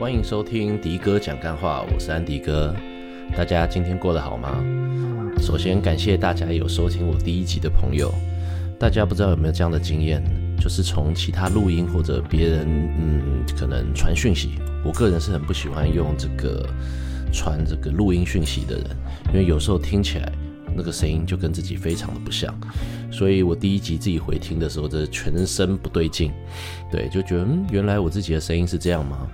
欢迎收听迪哥讲干话，我是安迪哥。大家今天过得好吗？首先感谢大家有收听我第一集的朋友。大家不知道有没有这样的经验，就是从其他录音或者别人嗯可能传讯息，我个人是很不喜欢用这个传这个录音讯息的人，因为有时候听起来那个声音就跟自己非常的不像。所以我第一集自己回听的时候，这全身不对劲，对，就觉得嗯，原来我自己的声音是这样吗？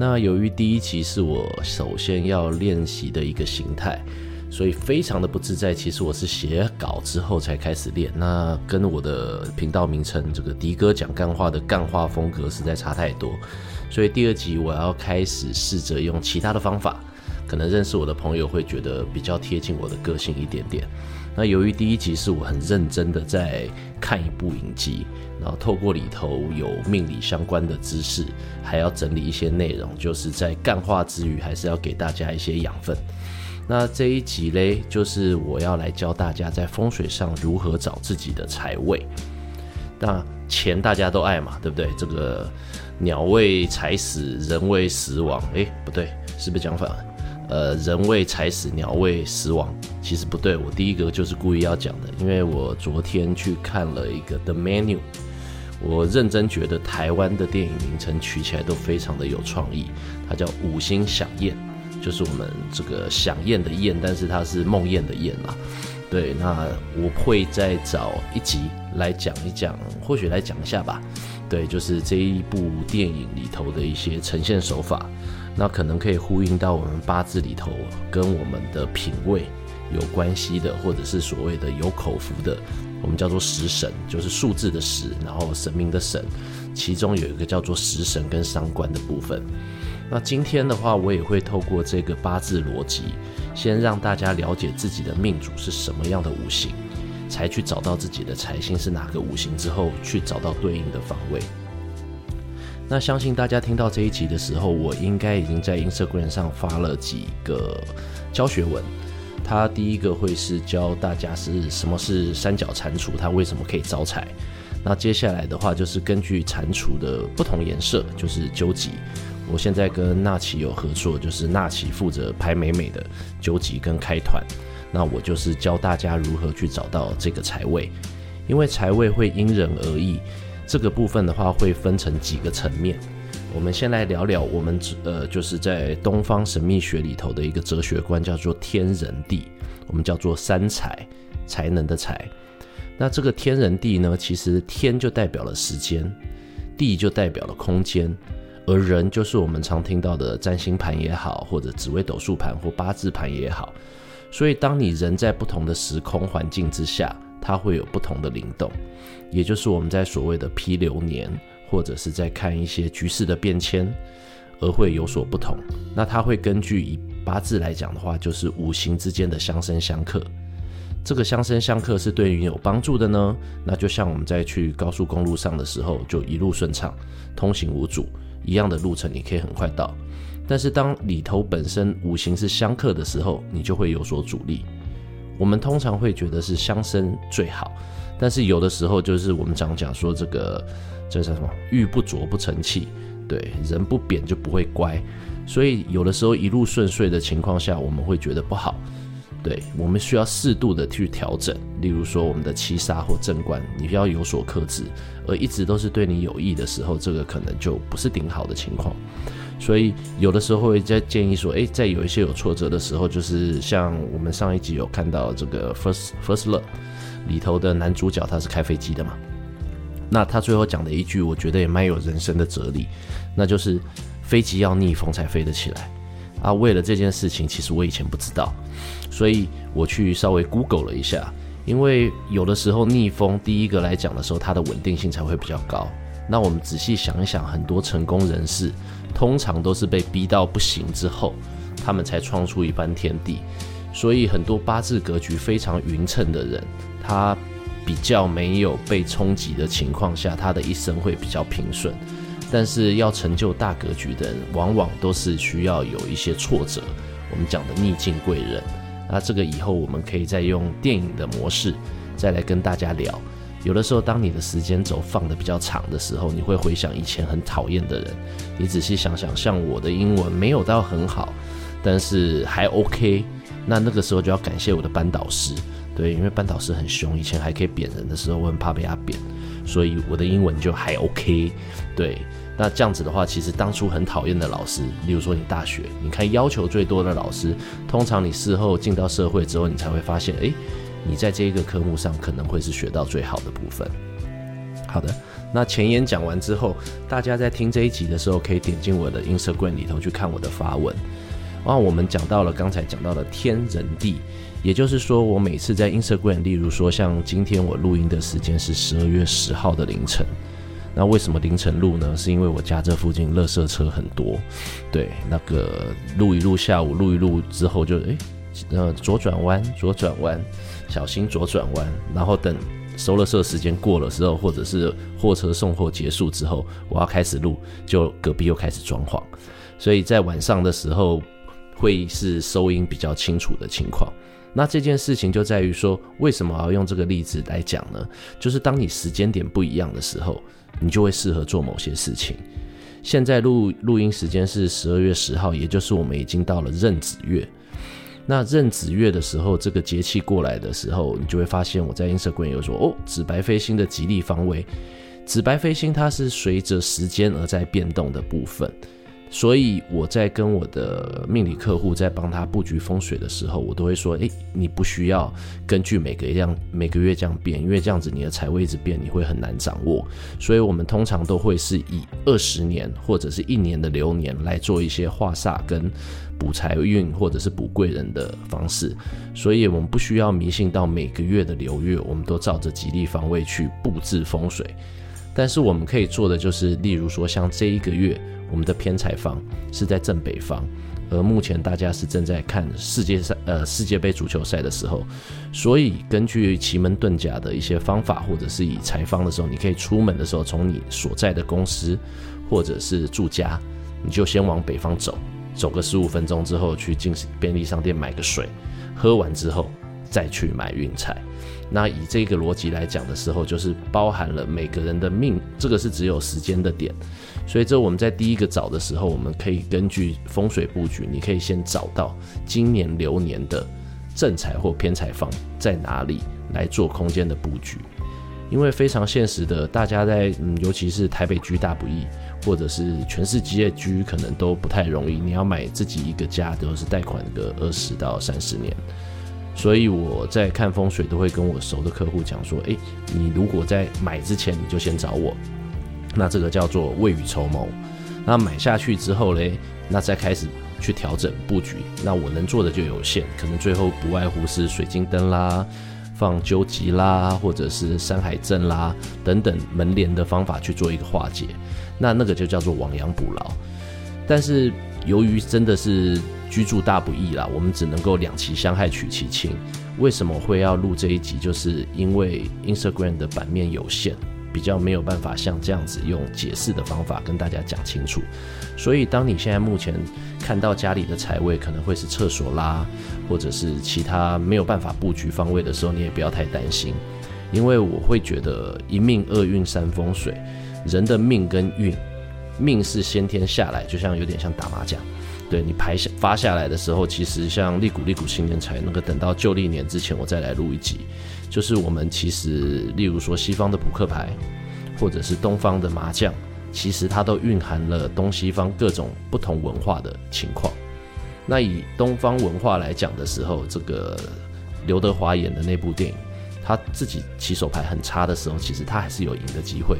那由于第一集是我首先要练习的一个形态，所以非常的不自在。其实我是写稿之后才开始练，那跟我的频道名称这个迪哥讲干话的干话风格实在差太多。所以第二集我要开始试着用其他的方法，可能认识我的朋友会觉得比较贴近我的个性一点点。那由于第一集是我很认真的在看一部影集，然后透过里头有命理相关的知识，还要整理一些内容，就是在干话之余，还是要给大家一些养分。那这一集嘞，就是我要来教大家在风水上如何找自己的财位。那钱大家都爱嘛，对不对？这个鸟为财死，人为食亡。诶，不对，是不是讲反了？呃，人为财死，鸟为食亡，其实不对。我第一个就是故意要讲的，因为我昨天去看了一个 The Menu，我认真觉得台湾的电影名称取起来都非常的有创意。它叫五星响宴，就是我们这个响宴的宴，但是它是梦宴的宴啦。对，那我会再找一集来讲一讲，或许来讲一下吧。对，就是这一部电影里头的一些呈现手法。那可能可以呼应到我们八字里头跟我们的品味有关系的，或者是所谓的有口福的，我们叫做食神，就是数字的十，然后神明的神，其中有一个叫做食神跟伤官的部分。那今天的话，我也会透过这个八字逻辑，先让大家了解自己的命主是什么样的五行，才去找到自己的财星是哪个五行之后，去找到对应的方位。那相信大家听到这一集的时候，我应该已经在 Instagram 上发了几个教学文。它第一个会是教大家是什么是三角蟾蜍，它为什么可以招财。那接下来的话就是根据蟾蜍的不同颜色，就是究极。我现在跟纳奇有合作，就是纳奇负责拍美美的究极跟开团。那我就是教大家如何去找到这个财位，因为财位会因人而异。这个部分的话会分成几个层面，我们先来聊聊我们呃，就是在东方神秘学里头的一个哲学观，叫做天人地，我们叫做三才，才能的才。那这个天人地呢，其实天就代表了时间，地就代表了空间，而人就是我们常听到的占星盘也好，或者紫微斗数盘或八字盘也好。所以当你人在不同的时空环境之下，它会有不同的灵动。也就是我们在所谓的批流年，或者是在看一些局势的变迁，而会有所不同。那它会根据以八字来讲的话，就是五行之间的相生相克。这个相生相克是对于你有帮助的呢？那就像我们在去高速公路上的时候，就一路顺畅，通行无阻，一样的路程你可以很快到。但是当里头本身五行是相克的时候，你就会有所阻力。我们通常会觉得是相生最好。但是有的时候就是我们常讲说这个这叫什么？玉不琢不成器，对，人不扁就不会乖，所以有的时候一路顺遂的情况下，我们会觉得不好，对，我们需要适度的去调整。例如说我们的七杀或正官，你要有所克制，而一直都是对你有益的时候，这个可能就不是顶好的情况。所以有的时候会在建议说，诶，在有一些有挫折的时候，就是像我们上一集有看到这个 First First Love。里头的男主角他是开飞机的嘛？那他最后讲的一句，我觉得也蛮有人生的哲理，那就是飞机要逆风才飞得起来啊。为了这件事情，其实我以前不知道，所以我去稍微 Google 了一下，因为有的时候逆风第一个来讲的时候，它的稳定性才会比较高。那我们仔细想一想，很多成功人士通常都是被逼到不行之后，他们才创出一番天地。所以很多八字格局非常匀称的人，他比较没有被冲击的情况下，他的一生会比较平顺。但是要成就大格局的人，往往都是需要有一些挫折。我们讲的逆境贵人，那这个以后我们可以再用电影的模式再来跟大家聊。有的时候，当你的时间轴放得比较长的时候，你会回想以前很讨厌的人。你仔细想想，像我的英文没有到很好，但是还 OK。那那个时候就要感谢我的班导师，对，因为班导师很凶，以前还可以扁人的时候，我很怕被他扁，所以我的英文就还 OK。对，那这样子的话，其实当初很讨厌的老师，例如说你大学，你看要求最多的老师，通常你事后进到社会之后，你才会发现，诶。你在这一个科目上可能会是学到最好的部分。好的，那前言讲完之后，大家在听这一集的时候，可以点进我的 Instagram 里头去看我的发文。然后我们讲到了刚才讲到的天人地，也就是说，我每次在 Instagram，例如说像今天我录音的时间是十二月十号的凌晨。那为什么凌晨录呢？是因为我家这附近垃圾车很多。对，那个录一录，下午录一录之后就诶，呃，左转弯，左转弯。小心左转弯，然后等收垃圾时间过了之后，或者是货车送货结束之后，我要开始录，就隔壁又开始装潢，所以在晚上的时候会是收音比较清楚的情况。那这件事情就在于说，为什么我要用这个例子来讲呢？就是当你时间点不一样的时候，你就会适合做某些事情。现在录录音时间是十二月十号，也就是我们已经到了壬子月。那壬子月的时候，这个节气过来的时候，你就会发现我在 Instagram 有说哦，紫白飞星的吉利方位，紫白飞星它是随着时间而在变动的部分。所以我在跟我的命理客户在帮他布局风水的时候，我都会说：诶，你不需要根据每个这样每个月这样变，因为这样子你的财位一直变，你会很难掌握。所以我们通常都会是以二十年或者是一年的流年来做一些化煞跟补财运或者是补贵人的方式。所以我们不需要迷信到每个月的流月，我们都照着吉利方位去布置风水。但是我们可以做的就是，例如说像这一个月。我们的偏财方是在正北方，而目前大家是正在看世界赛呃世界杯足球赛的时候，所以根据奇门遁甲的一些方法，或者是以财方的时候，你可以出门的时候，从你所在的公司或者是住家，你就先往北方走，走个十五分钟之后，去进便利商店买个水，喝完之后再去买运财。那以这个逻辑来讲的时候，就是包含了每个人的命，这个是只有时间的点。所以这我们在第一个找的时候，我们可以根据风水布局，你可以先找到今年流年的正财或偏财方在哪里来做空间的布局。因为非常现实的，大家在嗯，尤其是台北居大不易，或者是全世界居可能都不太容易。你要买自己一个家，都是贷款个二十到三十年。所以我在看风水都会跟我熟的客户讲说，诶，你如果在买之前你就先找我，那这个叫做未雨绸缪。那买下去之后嘞，那再开始去调整布局。那我能做的就有限，可能最后不外乎是水晶灯啦、放究极啦，或者是山海镇啦等等门帘的方法去做一个化解。那那个就叫做亡羊补牢。但是由于真的是。居住大不易啦，我们只能够两其相害取其轻。为什么会要录这一集？就是因为 Instagram 的版面有限，比较没有办法像这样子用解释的方法跟大家讲清楚。所以，当你现在目前看到家里的财位可能会是厕所啦，或者是其他没有办法布局方位的时候，你也不要太担心，因为我会觉得一命二运三风水，人的命跟运，命是先天下来，就像有点像打麻将。对你排下发下来的时候，其实像利古利古新年财那个，等到旧历年之前我再来录一集。就是我们其实，例如说西方的扑克牌，或者是东方的麻将，其实它都蕴含了东西方各种不同文化的情况。那以东方文化来讲的时候，这个刘德华演的那部电影，他自己起手牌很差的时候，其实他还是有赢的机会。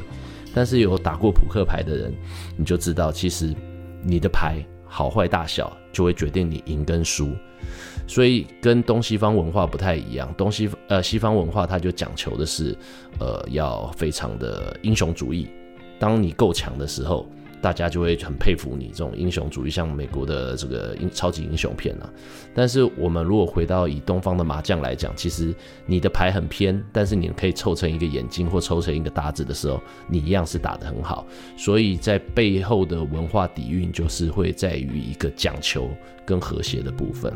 但是有打过扑克牌的人，你就知道，其实你的牌。好坏大小就会决定你赢跟输，所以跟东西方文化不太一样。东西呃西方文化它就讲求的是，呃要非常的英雄主义。当你够强的时候。大家就会很佩服你这种英雄主义，像美国的这个英超级英雄片啊。但是我们如果回到以东方的麻将来讲，其实你的牌很偏，但是你可以凑成一个眼睛或凑成一个搭子的时候，你一样是打得很好。所以在背后的文化底蕴，就是会在于一个讲求跟和谐的部分。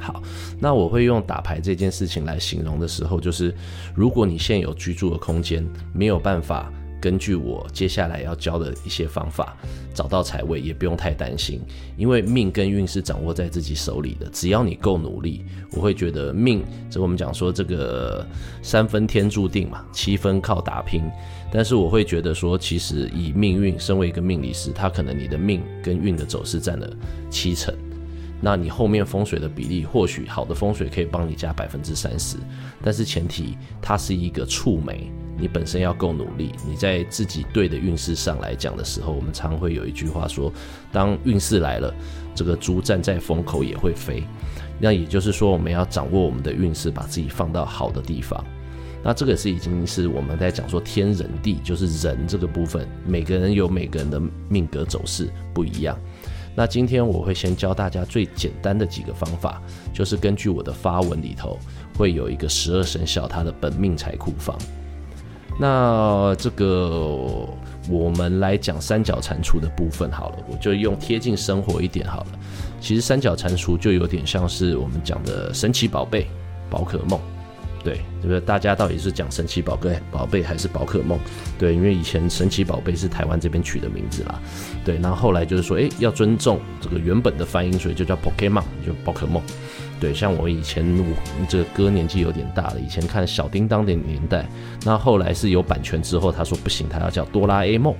好，那我会用打牌这件事情来形容的时候，就是如果你现有居住的空间没有办法。根据我接下来要教的一些方法，找到财位也不用太担心，因为命跟运是掌握在自己手里的，只要你够努力，我会觉得命，这我们讲说这个三分天注定嘛，七分靠打拼，但是我会觉得说，其实以命运，身为一个命理师，他可能你的命跟运的走势占了七成。那你后面风水的比例，或许好的风水可以帮你加百分之三十，但是前提它是一个触媒，你本身要够努力。你在自己对的运势上来讲的时候，我们常会有一句话说，当运势来了，这个猪站在风口也会飞。那也就是说，我们要掌握我们的运势，把自己放到好的地方。那这个是已经是我们在讲说天人地，就是人这个部分，每个人有每个人的命格走势不一样。那今天我会先教大家最简单的几个方法，就是根据我的发文里头会有一个十二生肖它的本命财库方。那这个我们来讲三角蟾蜍的部分好了，我就用贴近生活一点好了。其实三角蟾蜍就有点像是我们讲的神奇宝贝、宝可梦。对，这个大家到底是讲神奇宝贝、宝贝还是宝可梦？对，因为以前神奇宝贝是台湾这边取的名字啦。对，然后后来就是说，哎，要尊重这个原本的发音，所以就叫 Pokemon，就宝可梦。对，像我以前我这个歌年纪有点大了，以前看小叮当的年代，那后来是有版权之后，他说不行，他要叫哆啦 A 梦。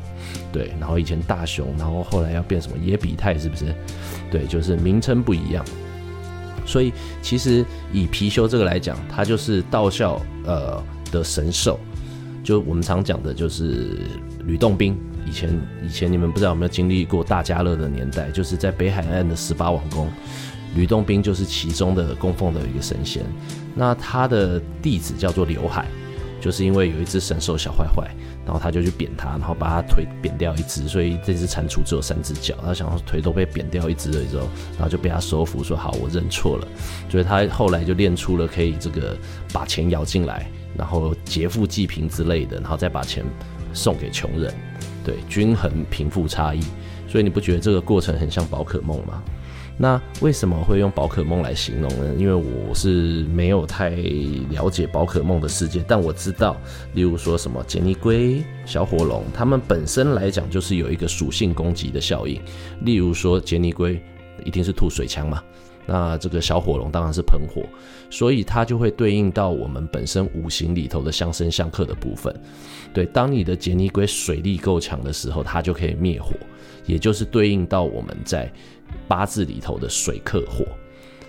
对，然后以前大雄，然后后来要变什么野比泰，是不是？对，就是名称不一样。所以其实以貔貅这个来讲，它就是道教呃的神兽，就我们常讲的就是吕洞宾。以前以前你们不知道有没有经历过大家乐的年代，就是在北海岸的十八王宫，吕洞宾就是其中的供奉的一个神仙。那他的弟子叫做刘海，就是因为有一只神兽小坏坏。然后他就去扁他，然后把他腿扁掉一只，所以这只蟾蜍只有三只脚。他想说腿都被扁掉一只了之后，然后就被他收服，说好，我认错了。所以他后来就练出了可以这个把钱咬进来，然后劫富济贫之类的，然后再把钱送给穷人，对，均衡贫富差异。所以你不觉得这个过程很像宝可梦吗？那为什么会用宝可梦来形容呢？因为我是没有太了解宝可梦的世界，但我知道，例如说什么杰尼龟、小火龙，它们本身来讲就是有一个属性攻击的效应。例如说杰尼龟一定是吐水枪嘛，那这个小火龙当然是喷火，所以它就会对应到我们本身五行里头的相生相克的部分。对，当你的杰尼龟水力够强的时候，它就可以灭火，也就是对应到我们在。八字里头的水克火，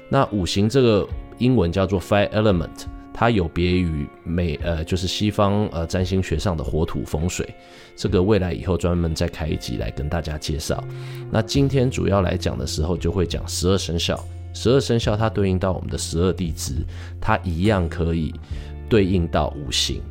那五行这个英文叫做 fire element，它有别于美呃，就是西方呃占星学上的火土风水。这个未来以后专门再开一集来跟大家介绍。那今天主要来讲的时候，就会讲十二生肖。十二生肖它对应到我们的十二地支，它一样可以对应到五行。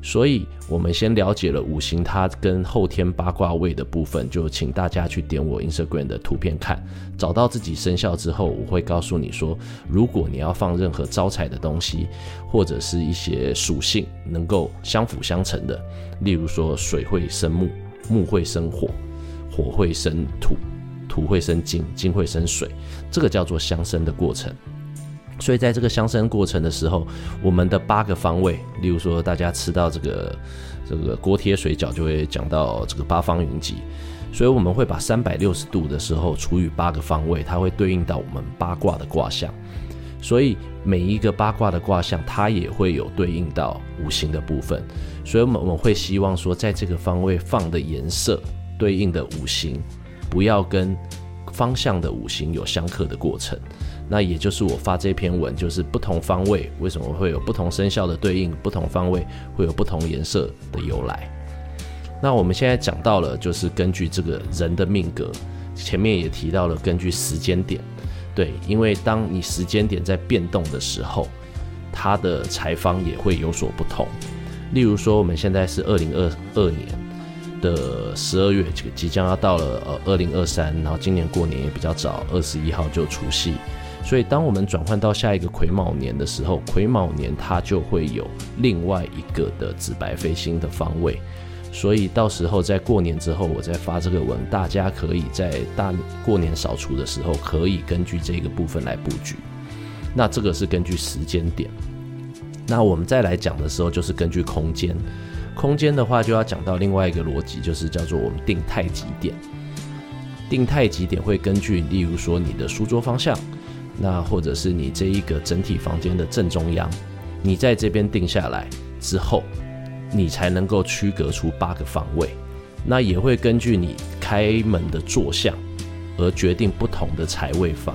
所以，我们先了解了五行，它跟后天八卦位的部分，就请大家去点我 Instagram 的图片看。找到自己生肖之后，我会告诉你说，如果你要放任何招财的东西，或者是一些属性能够相辅相成的，例如说水会生木，木会生火，火会生土，土会生金，金会生水，这个叫做相生的过程。所以在这个相生过程的时候，我们的八个方位，例如说大家吃到这个这个锅贴水饺，就会讲到这个八方云集。所以我们会把三百六十度的时候除以八个方位，它会对应到我们八卦的卦象。所以每一个八卦的卦象，它也会有对应到五行的部分。所以我们我们会希望说，在这个方位放的颜色对应的五行，不要跟方向的五行有相克的过程。那也就是我发这篇文，就是不同方位为什么会有不同生肖的对应，不同方位会有不同颜色的由来。那我们现在讲到了，就是根据这个人的命格，前面也提到了根据时间点，对，因为当你时间点在变动的时候，它的财方也会有所不同。例如说，我们现在是二零二二年的十二月，这个即将要到了呃二零二三，然后今年过年也比较早，二十一号就除夕。所以，当我们转换到下一个癸卯年的时候，癸卯年它就会有另外一个的紫白飞星的方位。所以到时候在过年之后，我再发这个文，大家可以在大过年扫除的时候，可以根据这个部分来布局。那这个是根据时间点。那我们再来讲的时候，就是根据空间。空间的话，就要讲到另外一个逻辑，就是叫做我们定太极点。定太极点会根据，例如说你的书桌方向，那或者是你这一个整体房间的正中央，你在这边定下来之后，你才能够区隔出八个方位。那也会根据你开门的坐向而决定不同的财位方。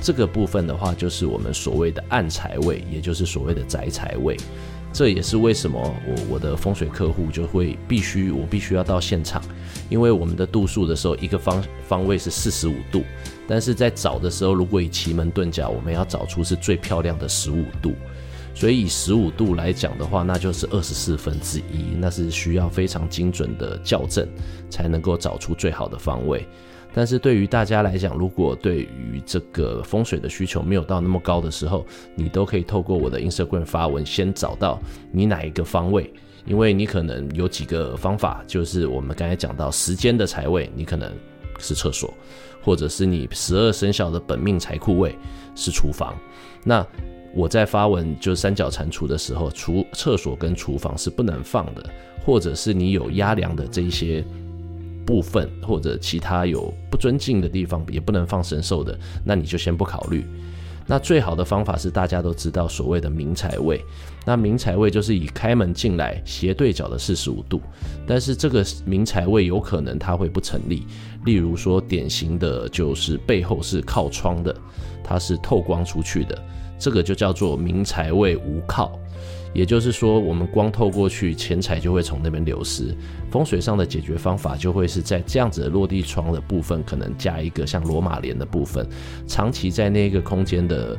这个部分的话，就是我们所谓的暗财位，也就是所谓的宅财位。这也是为什么我我的风水客户就会必须我必须要到现场，因为我们的度数的时候，一个方方位是四十五度，但是在找的时候，如果以奇门遁甲，我们要找出是最漂亮的十五度，所以以十五度来讲的话，那就是二十四分之一，那是需要非常精准的校正才能够找出最好的方位。但是对于大家来讲，如果对于这个风水的需求没有到那么高的时候，你都可以透过我的 Instagram 发文，先找到你哪一个方位，因为你可能有几个方法，就是我们刚才讲到时间的财位，你可能是厕所，或者是你十二生肖的本命财库位是厨房。那我在发文就三角蟾蜍的时候，厨厕所跟厨房是不能放的，或者是你有压梁的这一些。部分或者其他有不尊敬的地方，也不能放神兽的，那你就先不考虑。那最好的方法是大家都知道所谓的明财位，那明财位就是以开门进来斜对角的四十五度，但是这个明财位有可能它会不成立。例如说，典型的就是背后是靠窗的，它是透光出去的，这个就叫做明财位无靠。也就是说，我们光透过去，钱财就会从那边流失。风水上的解决方法就会是在这样子的落地窗的部分，可能加一个像罗马帘的部分，长期在那个空间的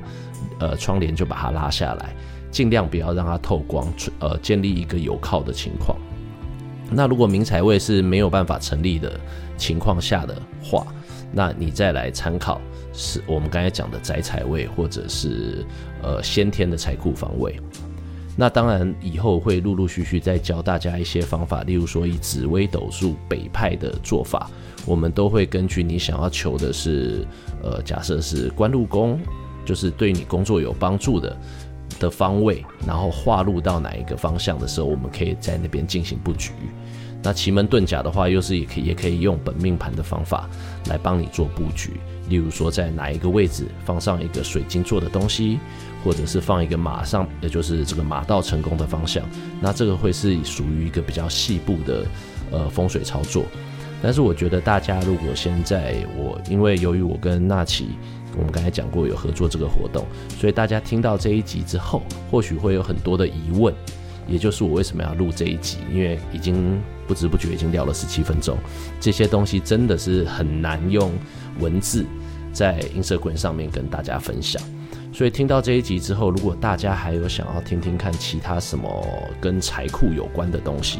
呃窗帘就把它拉下来，尽量不要让它透光，呃，建立一个有靠的情况。那如果明财位是没有办法成立的情况下的话，那你再来参考是我们刚才讲的宅财位，或者是呃先天的财库方位。那当然，以后会陆陆续续再教大家一些方法，例如说以紫微斗数北派的做法，我们都会根据你想要求的是，呃，假设是官禄宫，就是对你工作有帮助的的方位，然后划入到哪一个方向的时候，我们可以在那边进行布局。那奇门遁甲的话，又是也可以也可以用本命盘的方法来帮你做布局，例如说在哪一个位置放上一个水晶做的东西。或者是放一个马上，也就是这个马到成功的方向，那这个会是属于一个比较细部的呃风水操作。但是我觉得大家如果现在我，因为由于我跟纳奇，我们刚才讲过有合作这个活动，所以大家听到这一集之后，或许会有很多的疑问，也就是我为什么要录这一集？因为已经不知不觉已经聊了十七分钟，这些东西真的是很难用文字在 Instagram 上面跟大家分享。所以听到这一集之后，如果大家还有想要听听看其他什么跟财库有关的东西，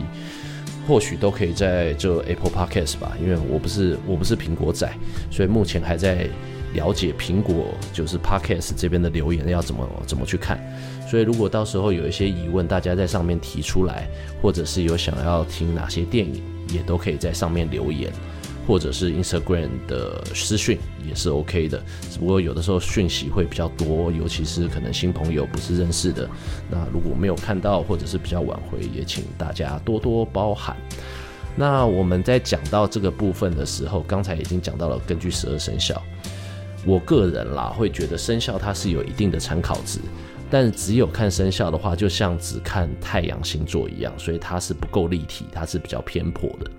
或许都可以在这 Apple Podcast 吧。因为我不是我不是苹果仔，所以目前还在了解苹果就是 Podcast 这边的留言要怎么怎么去看。所以如果到时候有一些疑问，大家在上面提出来，或者是有想要听哪些电影，也都可以在上面留言。或者是 Instagram 的私讯也是 OK 的，只不过有的时候讯息会比较多，尤其是可能新朋友不是认识的，那如果没有看到或者是比较晚回，也请大家多多包涵。那我们在讲到这个部分的时候，刚才已经讲到了根据十二生肖，我个人啦会觉得生肖它是有一定的参考值，但只有看生肖的话，就像只看太阳星座一样，所以它是不够立体，它是比较偏颇的。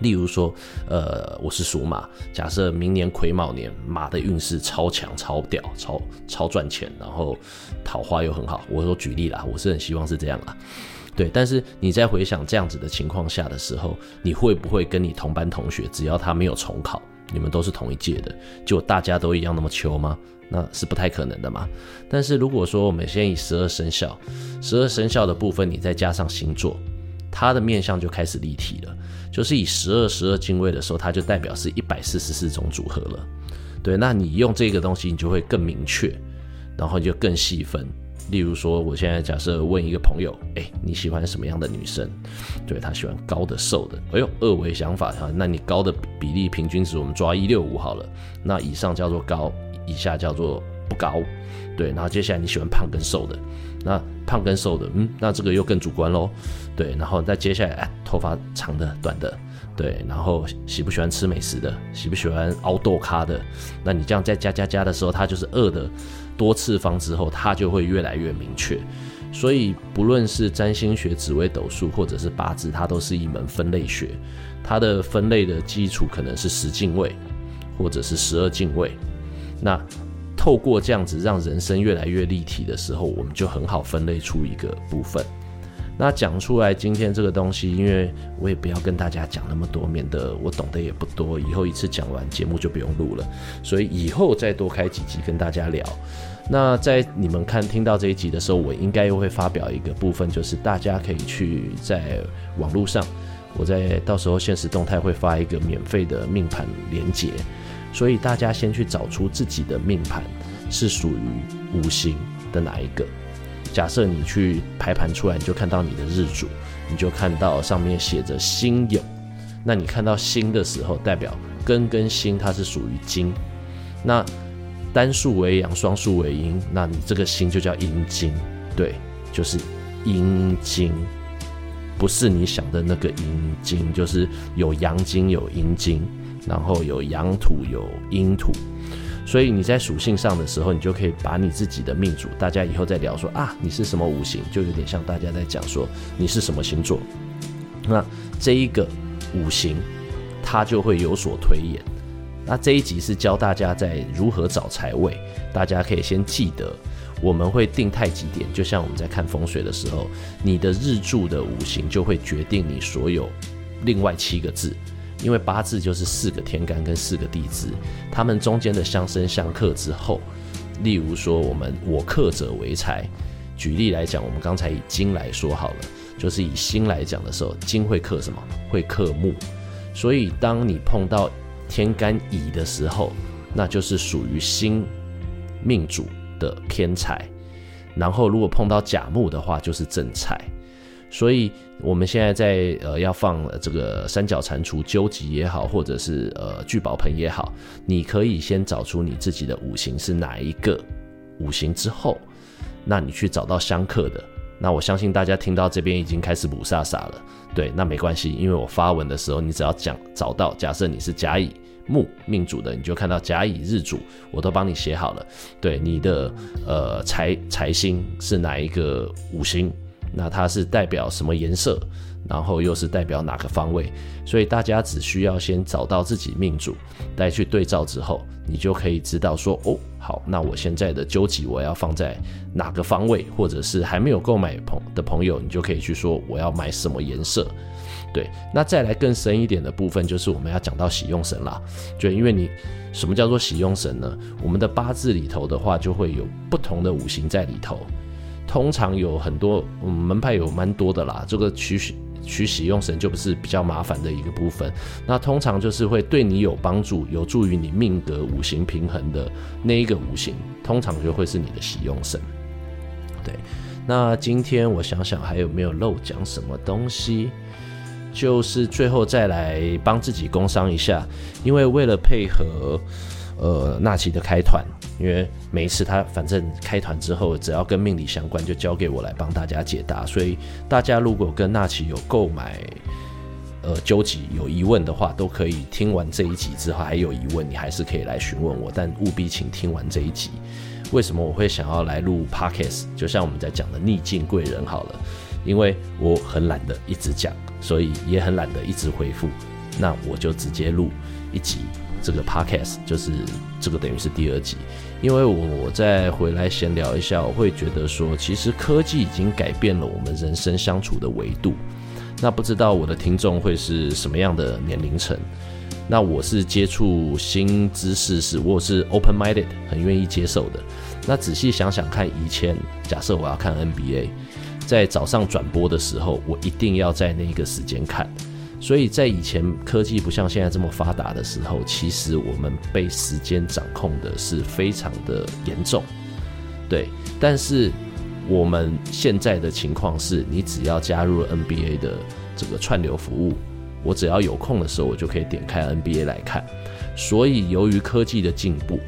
例如说，呃，我是属马，假设明年癸卯年，马的运势超强、超屌、超超赚钱，然后桃花又很好。我说举例啦，我是很希望是这样啦。对，但是你在回想这样子的情况下的时候，你会不会跟你同班同学，只要他没有重考，你们都是同一届的，就大家都一样那么秋吗？那是不太可能的嘛。但是如果说我们先以十二生肖，十二生肖的部分，你再加上星座。它的面相就开始立体了，就是以十二十二进位的时候，它就代表是一百四十四种组合了。对，那你用这个东西，你就会更明确，然后就更细分。例如说，我现在假设问一个朋友，哎，你喜欢什么样的女生？对，他喜欢高的、瘦的。哎呦，二维想法哈，那你高的比例平均值我们抓一六五好了，那以上叫做高，以下叫做不高，对，然后接下来你喜欢胖跟瘦的，那胖跟瘦的，嗯，那这个又更主观喽，对，然后再接下来，哎，头发长的、短的，对，然后喜不喜欢吃美食的，喜不喜欢凹豆咖的，那你这样再加加加的时候，它就是二的多次方之后，它就会越来越明确。所以不论是占星学、紫微斗数，或者是八字，它都是一门分类学。它的分类的基础可能是十进位，或者是十二进位。那透过这样子让人生越来越立体的时候，我们就很好分类出一个部分。那讲出来今天这个东西，因为我也不要跟大家讲那么多，免得我懂得也不多，以后一次讲完节目就不用录了。所以以后再多开几集跟大家聊。那在你们看听到这一集的时候，我应该又会发表一个部分，就是大家可以去在网络上，我在到时候现实动态会发一个免费的命盘连结。所以大家先去找出自己的命盘是属于五行的哪一个。假设你去排盘出来，你就看到你的日主，你就看到上面写着辛酉。那你看到辛的时候，代表根跟辛它是属于金。那单数为阳，双数为阴，那你这个辛就叫阴金。对，就是阴金，不是你想的那个阴金，就是有阳金有阴金。然后有阳土有阴土，所以你在属性上的时候，你就可以把你自己的命主，大家以后再聊说啊，你是什么五行，就有点像大家在讲说你是什么星座。那这一个五行，它就会有所推演。那这一集是教大家在如何找财位，大家可以先记得，我们会定太极点，就像我们在看风水的时候，你的日柱的五行就会决定你所有另外七个字。因为八字就是四个天干跟四个地支，它们中间的相生相克之后，例如说我们我克者为财，举例来讲，我们刚才以金来说好了，就是以辛来讲的时候，金会克什么？会克木，所以当你碰到天干乙的时候，那就是属于辛命主的偏财，然后如果碰到甲木的话，就是正财。所以，我们现在在呃要放这个三角蟾蜍究极也好，或者是呃聚宝盆也好，你可以先找出你自己的五行是哪一个五行之后，那你去找到相克的。那我相信大家听到这边已经开始补煞煞了，对，那没关系，因为我发文的时候，你只要讲找到，假设你是甲乙木命主的，你就看到甲乙日主，我都帮你写好了。对，你的呃财财星是哪一个五行？那它是代表什么颜色？然后又是代表哪个方位？所以大家只需要先找到自己命主，再去对照之后，你就可以知道说，哦，好，那我现在的究极我要放在哪个方位？或者是还没有购买朋的朋友，你就可以去说我要买什么颜色？对，那再来更深一点的部分，就是我们要讲到喜用神啦。就因为你什么叫做喜用神呢？我们的八字里头的话，就会有不同的五行在里头。通常有很多，门派有蛮多的啦。这个取取喜用神就不是比较麻烦的一个部分。那通常就是会对你有帮助，有助于你命格五行平衡的那一个五行，通常就会是你的喜用神。对，那今天我想想还有没有漏讲什么东西？就是最后再来帮自己工商一下，因为为了配合。呃，纳奇的开团，因为每一次他反正开团之后，只要跟命理相关，就交给我来帮大家解答。所以大家如果跟纳奇有购买呃究极有疑问的话，都可以听完这一集之后还有疑问，你还是可以来询问我。但务必请听完这一集。为什么我会想要来录 Podcast？就像我们在讲的逆境贵人好了，因为我很懒得一直讲，所以也很懒得一直回复，那我就直接录一集。这个 podcast 就是这个等于是第二集，因为我我再回来闲聊一下，我会觉得说，其实科技已经改变了我们人生相处的维度。那不知道我的听众会是什么样的年龄层？那我是接触新知识是，我是 open minded，很愿意接受的。那仔细想想看，以前假设我要看 NBA，在早上转播的时候，我一定要在那个时间看。所以在以前科技不像现在这么发达的时候，其实我们被时间掌控的是非常的严重，对。但是我们现在的情况是，你只要加入 NBA 的这个串流服务，我只要有空的时候，我就可以点开 NBA 来看。所以由于科技的进步，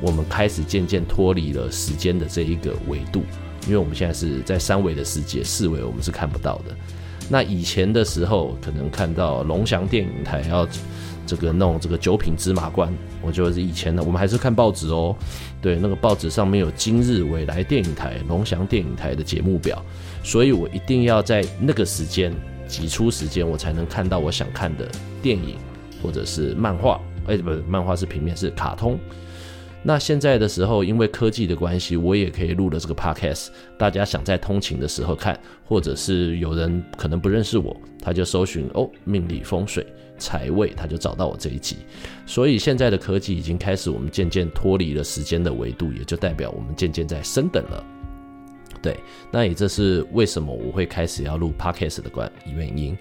我们开始渐渐脱离了时间的这一个维度，因为我们现在是在三维的世界，四维我们是看不到的。那以前的时候，可能看到龙翔电影台要这个弄这个九品芝麻官，我就是以前的，我们还是看报纸哦。对，那个报纸上面有今日未来电影台、龙翔电影台的节目表，所以我一定要在那个时间挤出时间，我才能看到我想看的电影或者是漫画。哎，不是，漫画是平面，是卡通。那现在的时候，因为科技的关系，我也可以录了这个 podcast。大家想在通勤的时候看，或者是有人可能不认识我，他就搜寻哦，命理风水财位，他就找到我这一集。所以现在的科技已经开始，我们渐渐脱离了时间的维度，也就代表我们渐渐在升等了。对，那也这是为什么我会开始要录 podcast 的关原因。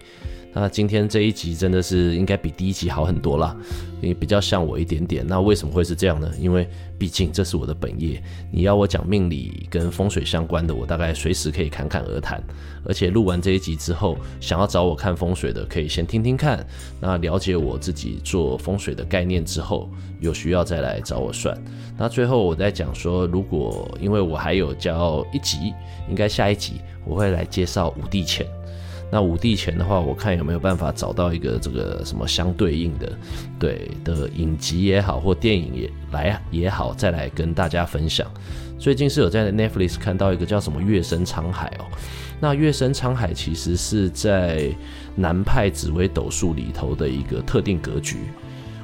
那今天这一集真的是应该比第一集好很多啦，也比较像我一点点。那为什么会是这样呢？因为毕竟这是我的本业，你要我讲命理跟风水相关的，我大概随时可以侃侃而谈。而且录完这一集之后，想要找我看风水的，可以先听听看。那了解我自己做风水的概念之后，有需要再来找我算。那最后我再讲说，如果因为我还有交一集，应该下一集我会来介绍五帝钱。那五帝钱的话，我看有没有办法找到一个这个什么相对应的，对的影集也好，或电影也来也好，再来跟大家分享。最近是有在 Netflix 看到一个叫什么《月升沧海》哦，那《月升沧海》其实是在南派紫微斗数里头的一个特定格局。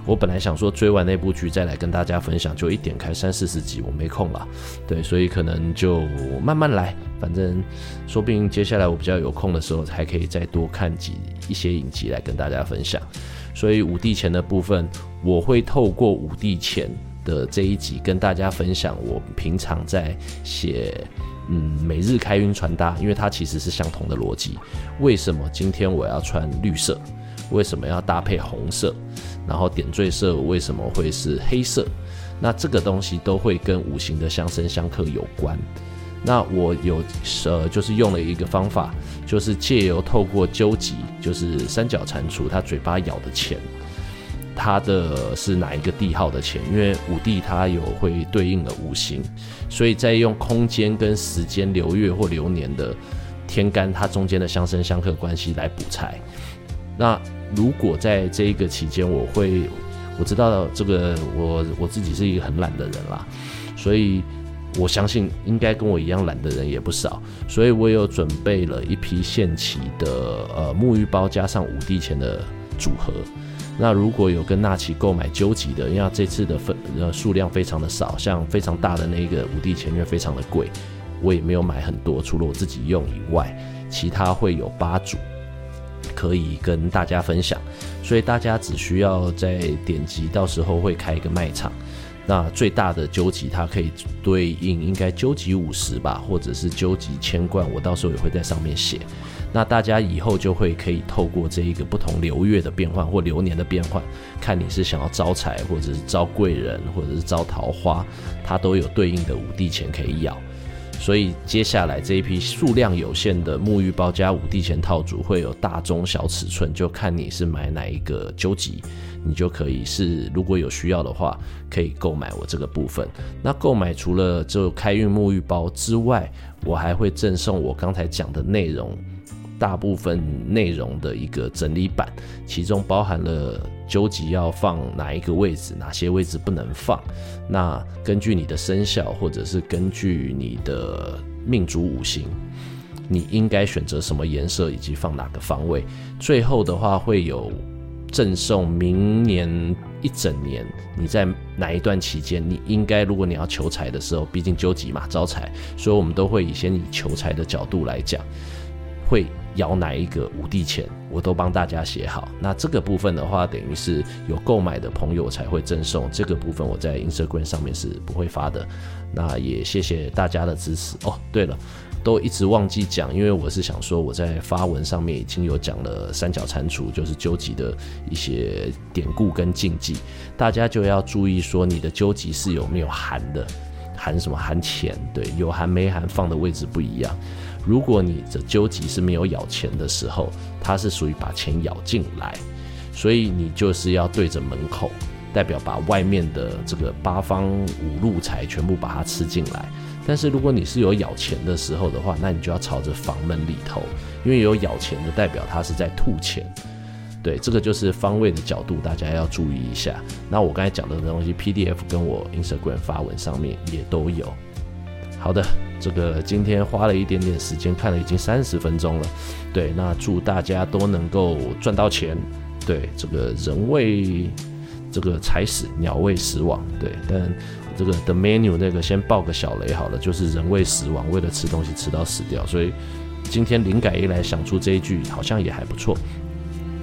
我本来想说追完那部剧再来跟大家分享，就一点开三四十集，我没空了，对，所以可能就慢慢来，反正说不定接下来我比较有空的时候，还可以再多看几一些影集来跟大家分享。所以五帝钱的部分，我会透过五帝钱的这一集跟大家分享我平常在写嗯每日开运穿搭，因为它其实是相同的逻辑。为什么今天我要穿绿色？为什么要搭配红色？然后点缀色为什么会是黑色？那这个东西都会跟五行的相生相克有关。那我有呃，就是用了一个方法，就是借由透过纠集，就是三角蟾蜍它嘴巴咬的钱，它的是哪一个地号的钱？因为五帝它有会对应的五行，所以再用空间跟时间流月或流年的天干，它中间的相生相克关系来补财。那如果在这一个期间，我会我知道这个我我自己是一个很懒的人啦，所以我相信应该跟我一样懒的人也不少，所以我有准备了一批现期的呃沐浴包加上五帝钱的组合。那如果有跟纳奇购买究极的，因为这次的分呃数量非常的少，像非常大的那个五帝钱因为非常的贵，我也没有买很多，除了我自己用以外，其他会有八组。可以跟大家分享，所以大家只需要再点击，到时候会开一个卖场。那最大的究极它可以对应应该究极五十吧，或者是究极千贯，我到时候也会在上面写。那大家以后就会可以透过这一个不同流月的变换或流年的变换，看你是想要招财，或者是招贵人，或者是招桃花，它都有对应的五帝钱可以要。所以接下来这一批数量有限的沐浴包加五帝钱套组会有大中小尺寸，就看你是买哪一个纠集，你就可以是如果有需要的话，可以购买我这个部分。那购买除了就开运沐浴包之外，我还会赠送我刚才讲的内容。大部分内容的一个整理版，其中包含了究极要放哪一个位置，哪些位置不能放。那根据你的生肖，或者是根据你的命主五行，你应该选择什么颜色，以及放哪个方位。最后的话会有赠送明年一整年你在哪一段期间，你应该如果你要求财的时候，毕竟纠集嘛，招财，所以我们都会以先以求财的角度来讲，会。摇哪一个五帝钱，我都帮大家写好。那这个部分的话，等于是有购买的朋友才会赠送。这个部分我在 Instagram 上面是不会发的。那也谢谢大家的支持哦。对了，都一直忘记讲，因为我是想说我在发文上面已经有讲了三角蟾蜍，就是纠集的一些典故跟禁忌，大家就要注意说你的纠集是有没有含的，含什么含钱？对，有含没含放的位置不一样。如果你的纠集是没有咬钱的时候，它是属于把钱咬进来，所以你就是要对着门口，代表把外面的这个八方五路财全部把它吃进来。但是如果你是有咬钱的时候的话，那你就要朝着房门里头，因为有咬钱的代表它是在吐钱。对，这个就是方位的角度，大家要注意一下。那我刚才讲的东西，PDF 跟我 Instagram 发文上面也都有。好的，这个今天花了一点点时间看了，已经三十分钟了。对，那祝大家都能够赚到钱。对，这个人为这个财死，鸟为食亡。对，但这个 The Menu 那个先爆个小雷好了，就是人为食亡，为了吃东西吃到死掉。所以今天灵感一来，想出这一句，好像也还不错。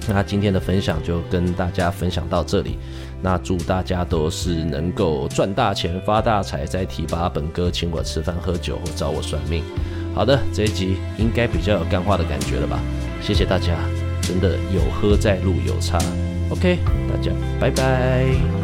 那今天的分享就跟大家分享到这里。那祝大家都是能够赚大钱、发大财，再提拔本哥请我吃饭喝酒或找我算命。好的，这一集应该比较有干话的感觉了吧？谢谢大家，真的有喝在路有差。OK，大家拜拜。